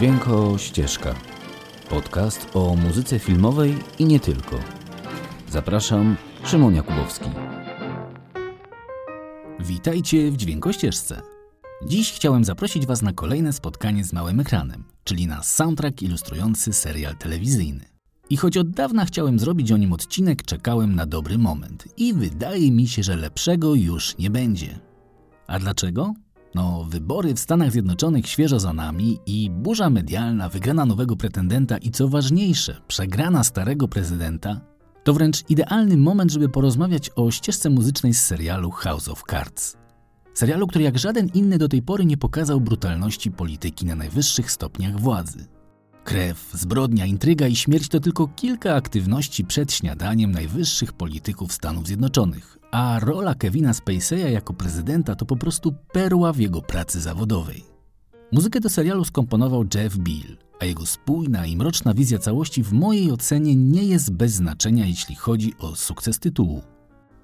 Dźwięko Ścieżka. Podcast o muzyce filmowej i nie tylko. Zapraszam, Szymon Jakubowski. Witajcie w Dźwiękościeżce. Dziś chciałem zaprosić Was na kolejne spotkanie z małym ekranem, czyli na soundtrack ilustrujący serial telewizyjny. I choć od dawna chciałem zrobić o nim odcinek, czekałem na dobry moment i wydaje mi się, że lepszego już nie będzie. A dlaczego? No, wybory w Stanach Zjednoczonych świeżo za nami i burza medialna, wygrana nowego pretendenta i co ważniejsze, przegrana starego prezydenta, to wręcz idealny moment, żeby porozmawiać o ścieżce muzycznej z serialu House of Cards. Serialu, który jak żaden inny do tej pory nie pokazał brutalności polityki na najwyższych stopniach władzy. Krew, zbrodnia, intryga i śmierć to tylko kilka aktywności przed śniadaniem najwyższych polityków Stanów Zjednoczonych, a rola Kevina Spacey'a jako prezydenta to po prostu perła w jego pracy zawodowej. Muzykę do serialu skomponował Jeff Beal, a jego spójna i mroczna wizja całości w mojej ocenie nie jest bez znaczenia, jeśli chodzi o sukces tytułu.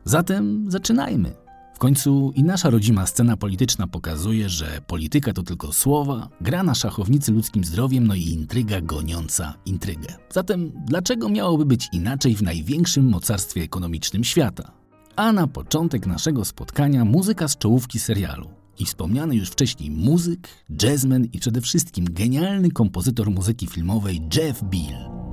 Zatem zaczynajmy. W końcu i nasza rodzima scena polityczna pokazuje, że polityka to tylko słowa, gra na szachownicy ludzkim zdrowiem, no i intryga goniąca intrygę. Zatem dlaczego miałoby być inaczej w największym mocarstwie ekonomicznym świata? A na początek naszego spotkania muzyka z czołówki serialu. I wspomniany już wcześniej muzyk, jazzman i przede wszystkim genialny kompozytor muzyki filmowej Jeff Beal.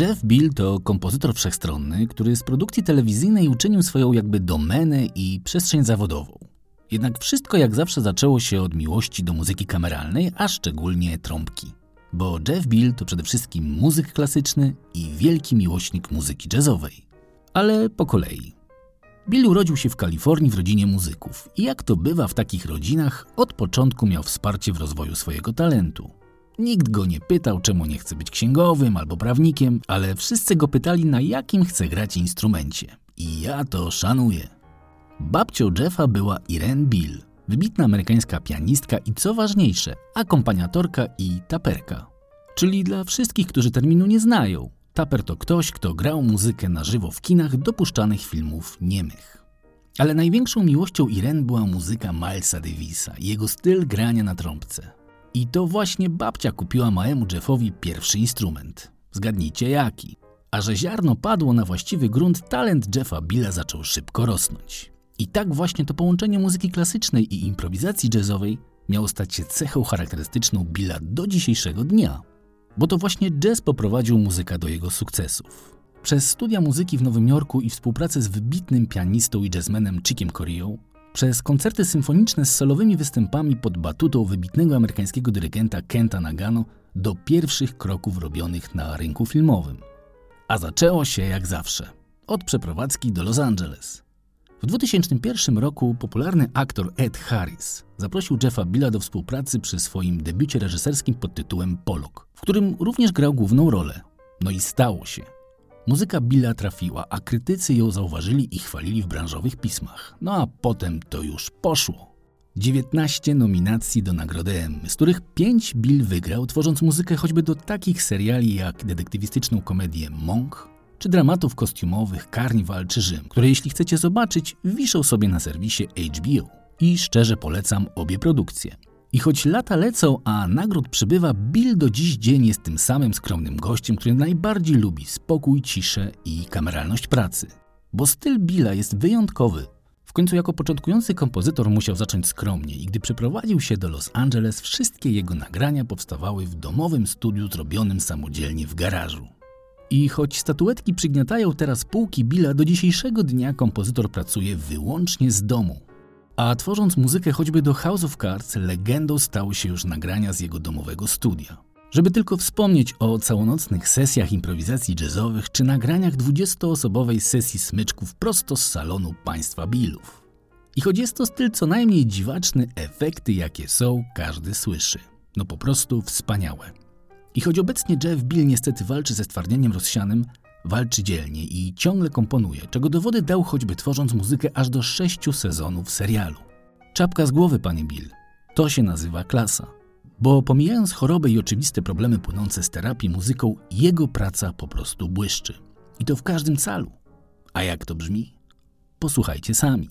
Jeff Bill to kompozytor wszechstronny, który z produkcji telewizyjnej uczynił swoją jakby domenę i przestrzeń zawodową. Jednak wszystko jak zawsze zaczęło się od miłości do muzyki kameralnej, a szczególnie trąbki. Bo Jeff Bill to przede wszystkim muzyk klasyczny i wielki miłośnik muzyki jazzowej. Ale po kolei. Bill urodził się w Kalifornii w rodzinie muzyków i jak to bywa w takich rodzinach, od początku miał wsparcie w rozwoju swojego talentu. Nikt go nie pytał, czemu nie chce być księgowym albo prawnikiem, ale wszyscy go pytali, na jakim chce grać instrumencie. I ja to szanuję. Babcią Jeffa była Irene Bill, wybitna amerykańska pianistka i co ważniejsze, akompaniatorka i taperka. Czyli dla wszystkich, którzy terminu nie znają, taper to ktoś, kto grał muzykę na żywo w kinach dopuszczanych filmów niemych. Ale największą miłością Irene była muzyka Milesa Davisa i jego styl grania na trąbce. I to właśnie babcia kupiła małemu Jeffowi pierwszy instrument. Zgadnijcie jaki. A że ziarno padło na właściwy grunt, talent Jeffa Billa zaczął szybko rosnąć. I tak właśnie to połączenie muzyki klasycznej i improwizacji jazzowej miało stać się cechą charakterystyczną Billa do dzisiejszego dnia. Bo to właśnie jazz poprowadził muzyka do jego sukcesów. Przez studia muzyki w Nowym Jorku i współpracę z wybitnym pianistą i jazzmenem Chickiem Coreą przez koncerty symfoniczne z solowymi występami pod batutą wybitnego amerykańskiego dyrygenta Kenta Nagano do pierwszych kroków robionych na rynku filmowym. A zaczęło się jak zawsze od przeprowadzki do Los Angeles. W 2001 roku popularny aktor Ed Harris zaprosił Jeffa Billa do współpracy przy swoim debiucie reżyserskim pod tytułem Pollock, w którym również grał główną rolę. No i stało się. Muzyka Billa trafiła, a krytycy ją zauważyli i chwalili w branżowych pismach. No a potem to już poszło. 19 nominacji do nagrody Emmy, z których 5 Bill wygrał, tworząc muzykę choćby do takich seriali jak detektywistyczną komedię Monk, czy dramatów kostiumowych Carnival czy Rzym, które jeśli chcecie zobaczyć, wiszą sobie na serwisie HBO. I szczerze polecam obie produkcje. I choć lata lecą, a nagród przybywa, Bill do dziś dzień jest tym samym skromnym gościem, który najbardziej lubi spokój, ciszę i kameralność pracy. Bo styl Billa jest wyjątkowy. W końcu jako początkujący kompozytor musiał zacząć skromnie i gdy przeprowadził się do Los Angeles, wszystkie jego nagrania powstawały w domowym studiu zrobionym samodzielnie w garażu. I choć statuetki przygniatają teraz półki Billa, do dzisiejszego dnia kompozytor pracuje wyłącznie z domu. A tworząc muzykę choćby do House of Cards, legendą stały się już nagrania z jego domowego studia. Żeby tylko wspomnieć o całonocnych sesjach improwizacji jazzowych czy nagraniach 20-osobowej sesji smyczków prosto z salonu państwa Billów. I choć jest to styl co najmniej dziwaczny, efekty jakie są, każdy słyszy. No po prostu wspaniałe. I choć obecnie Jeff Bill niestety walczy ze stwardnieniem rozsianym, walczy dzielnie i ciągle komponuje, czego dowody dał choćby tworząc muzykę aż do sześciu sezonów serialu. Czapka z głowy, panie Bill. To się nazywa klasa. Bo pomijając chorobę i oczywiste problemy płynące z terapii muzyką, jego praca po prostu błyszczy. I to w każdym calu. A jak to brzmi? Posłuchajcie sami.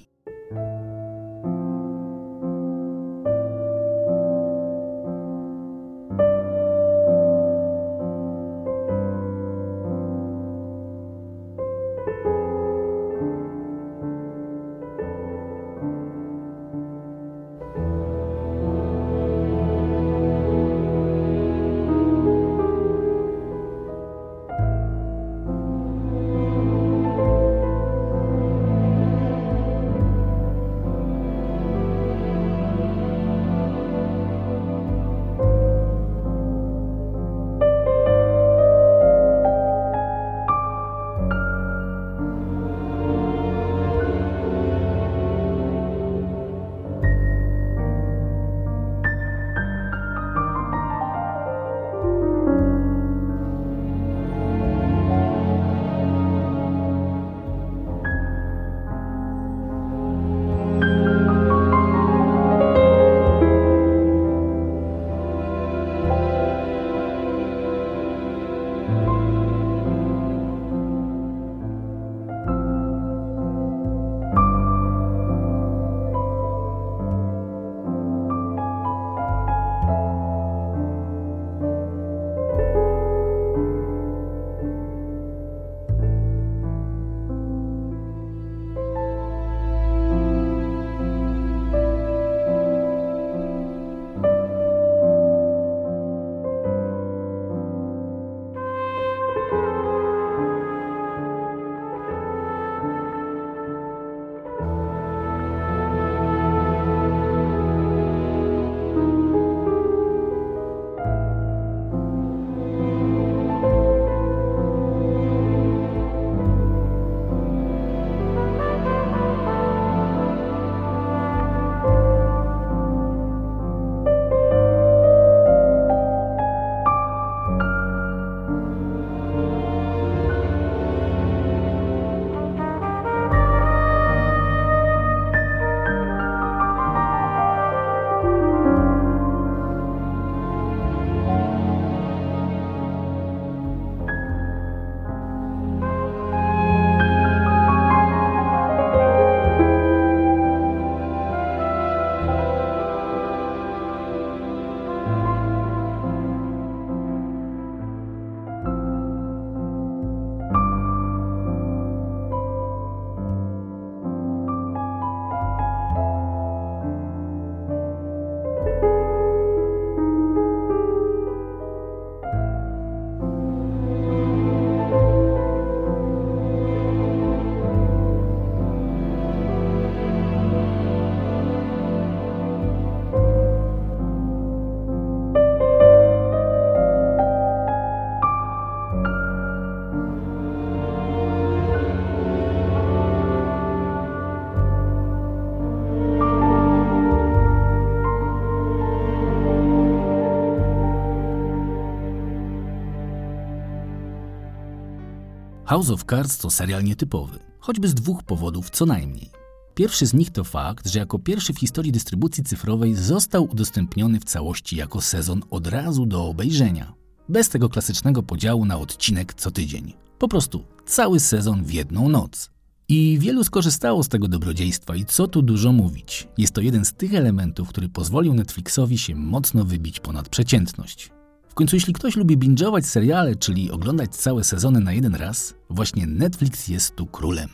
House of Cards to serial nietypowy, choćby z dwóch powodów co najmniej. Pierwszy z nich to fakt, że jako pierwszy w historii dystrybucji cyfrowej został udostępniony w całości jako sezon od razu do obejrzenia, bez tego klasycznego podziału na odcinek co tydzień. Po prostu cały sezon w jedną noc. I wielu skorzystało z tego dobrodziejstwa i co tu dużo mówić. Jest to jeden z tych elementów, który pozwolił Netflixowi się mocno wybić ponad przeciętność. W końcu jeśli ktoś lubi binge'ować seriale, czyli oglądać całe sezony na jeden raz, właśnie Netflix jest tu królem.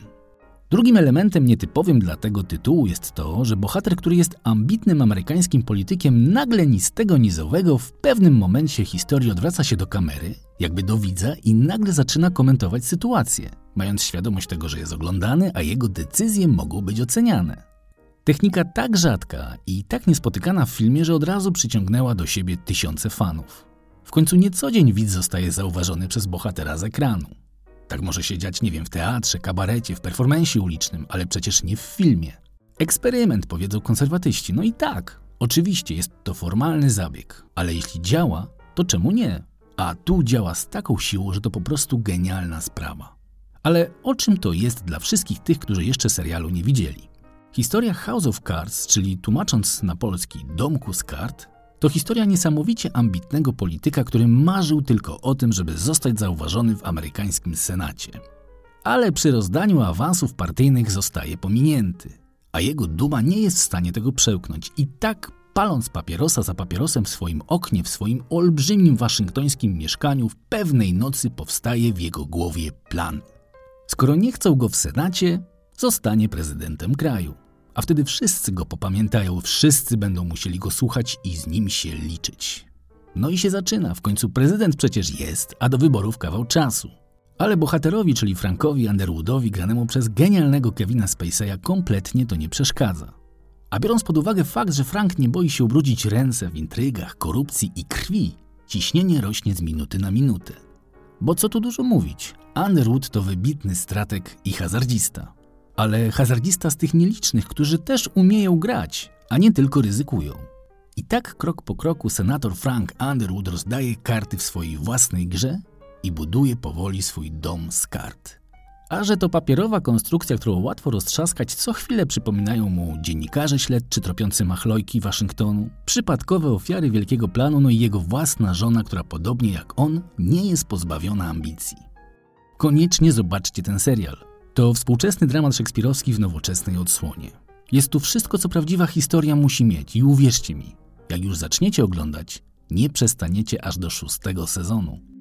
Drugim elementem nietypowym dla tego tytułu jest to, że bohater, który jest ambitnym amerykańskim politykiem, nagle ni z tego nizowego w pewnym momencie historii odwraca się do kamery, jakby do widza i nagle zaczyna komentować sytuację, mając świadomość tego, że jest oglądany, a jego decyzje mogą być oceniane. Technika tak rzadka i tak niespotykana w filmie, że od razu przyciągnęła do siebie tysiące fanów. Końcu nie co dzień widz zostaje zauważony przez bohatera z ekranu. Tak może się dziać, nie wiem, w teatrze, kabarecie, w performensie ulicznym, ale przecież nie w filmie. Eksperyment, powiedzą konserwatyści. No i tak, oczywiście jest to formalny zabieg, ale jeśli działa, to czemu nie? A tu działa z taką siłą, że to po prostu genialna sprawa. Ale o czym to jest dla wszystkich tych, którzy jeszcze serialu nie widzieli? Historia House of Cards, czyli tłumacząc na polski domku z kart, to historia niesamowicie ambitnego polityka, który marzył tylko o tym, żeby zostać zauważony w amerykańskim Senacie. Ale przy rozdaniu awansów partyjnych zostaje pominięty, a jego duma nie jest w stanie tego przełknąć. I tak, paląc papierosa za papierosem w swoim oknie, w swoim olbrzymim waszyngtońskim mieszkaniu, w pewnej nocy powstaje w jego głowie plan. Skoro nie chcą go w Senacie, zostanie prezydentem kraju. A wtedy wszyscy go popamiętają, wszyscy będą musieli go słuchać i z nim się liczyć. No i się zaczyna, w końcu prezydent przecież jest, a do wyborów kawał czasu. Ale bohaterowi, czyli Frankowi Underwoodowi, granemu przez genialnego Kevina Spaceya, kompletnie to nie przeszkadza. A biorąc pod uwagę fakt, że Frank nie boi się ubrudzić ręce w intrygach, korupcji i krwi, ciśnienie rośnie z minuty na minutę. Bo co tu dużo mówić, Underwood to wybitny strateg i hazardzista ale hazardzista z tych nielicznych, którzy też umieją grać, a nie tylko ryzykują. I tak krok po kroku senator Frank Underwood rozdaje karty w swojej własnej grze i buduje powoli swój dom z kart. A że to papierowa konstrukcja, którą łatwo roztrzaskać, co chwilę przypominają mu dziennikarze śledczy tropiący machlojki Waszyngtonu, przypadkowe ofiary wielkiego planu, no i jego własna żona, która podobnie jak on nie jest pozbawiona ambicji. Koniecznie zobaczcie ten serial. To współczesny dramat szekspirowski w nowoczesnej odsłonie. Jest tu wszystko, co prawdziwa historia musi mieć i uwierzcie mi, jak już zaczniecie oglądać, nie przestaniecie aż do szóstego sezonu.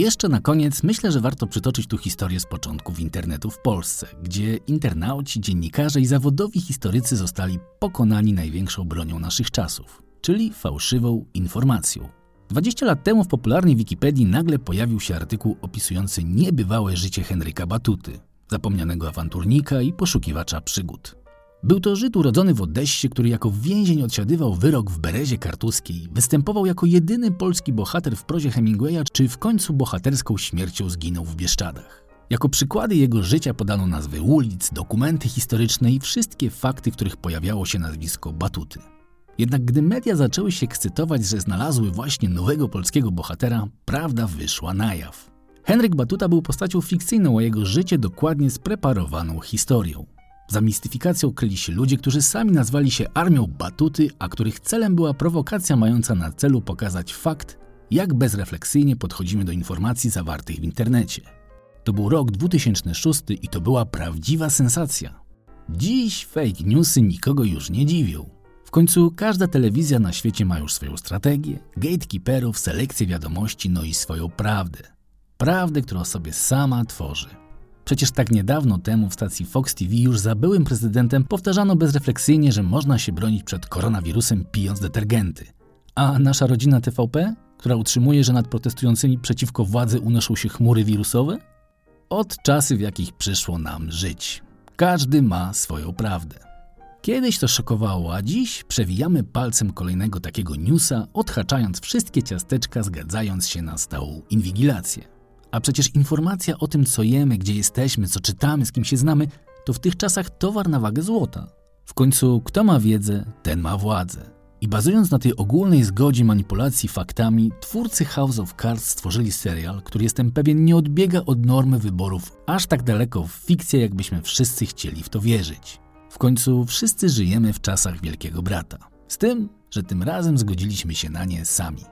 Jeszcze na koniec myślę, że warto przytoczyć tu historię z początków internetu w Polsce, gdzie internauci, dziennikarze i zawodowi historycy zostali pokonani największą bronią naszych czasów, czyli fałszywą informacją. 20 lat temu w popularnej Wikipedii nagle pojawił się artykuł opisujący niebywałe życie Henryka Batuty, zapomnianego awanturnika i poszukiwacza przygód. Był to Żyd urodzony w Odessie, który jako więzień odsiadywał wyrok w Berezie Kartuskiej, występował jako jedyny polski bohater w prozie Hemingwaya, czy w końcu bohaterską śmiercią zginął w Bieszczadach. Jako przykłady jego życia podano nazwy ulic, dokumenty historyczne i wszystkie fakty, w których pojawiało się nazwisko Batuty. Jednak gdy media zaczęły się ekscytować, że znalazły właśnie nowego polskiego bohatera, prawda wyszła na jaw. Henryk Batuta był postacią fikcyjną, a jego życie dokładnie spreparowaną historią. Za mistyfikacją kryli się ludzie, którzy sami nazwali się Armią Batuty, a których celem była prowokacja mająca na celu pokazać fakt, jak bezrefleksyjnie podchodzimy do informacji zawartych w internecie. To był rok 2006 i to była prawdziwa sensacja. Dziś fake newsy nikogo już nie dziwią. W końcu każda telewizja na świecie ma już swoją strategię, gatekeeperów, selekcję wiadomości, no i swoją prawdę. Prawdę, którą sobie sama tworzy. Przecież tak niedawno temu w stacji Fox TV już za byłym prezydentem powtarzano bezrefleksyjnie, że można się bronić przed koronawirusem pijąc detergenty. A nasza rodzina TVP, która utrzymuje, że nad protestującymi przeciwko władzy unoszą się chmury wirusowe? Od czasy, w jakich przyszło nam żyć. Każdy ma swoją prawdę. Kiedyś to szokowało, a dziś przewijamy palcem kolejnego takiego newsa, odhaczając wszystkie ciasteczka, zgadzając się na stałą inwigilację. A przecież informacja o tym, co jemy, gdzie jesteśmy, co czytamy, z kim się znamy, to w tych czasach towar na wagę złota. W końcu, kto ma wiedzę, ten ma władzę. I bazując na tej ogólnej zgodzie manipulacji faktami, twórcy House of Cards stworzyli serial, który jestem pewien nie odbiega od normy wyborów aż tak daleko w fikcję, jakbyśmy wszyscy chcieli w to wierzyć. W końcu wszyscy żyjemy w czasach Wielkiego Brata. Z tym, że tym razem zgodziliśmy się na nie sami.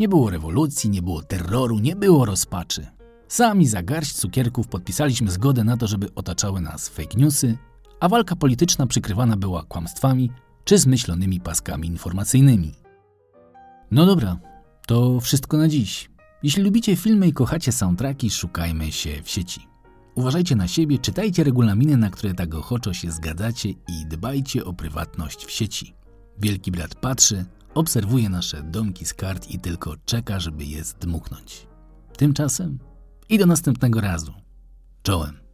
Nie było rewolucji, nie było terroru, nie było rozpaczy. Sami za garść cukierków podpisaliśmy zgodę na to, żeby otaczały nas fake newsy, a walka polityczna przykrywana była kłamstwami czy zmyślonymi paskami informacyjnymi. No dobra, to wszystko na dziś. Jeśli lubicie filmy i kochacie soundtracki, szukajmy się w sieci. Uważajcie na siebie, czytajcie regulaminy, na które tak ochoczo się zgadzacie i dbajcie o prywatność w sieci. Wielki brat patrzy, obserwuje nasze domki z kart i tylko czeka, żeby je zdmuchnąć. Tymczasem i do następnego razu. Czołem.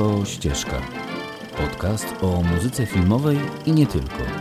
Dźwięko Ścieżka. Podcast o muzyce filmowej i nie tylko.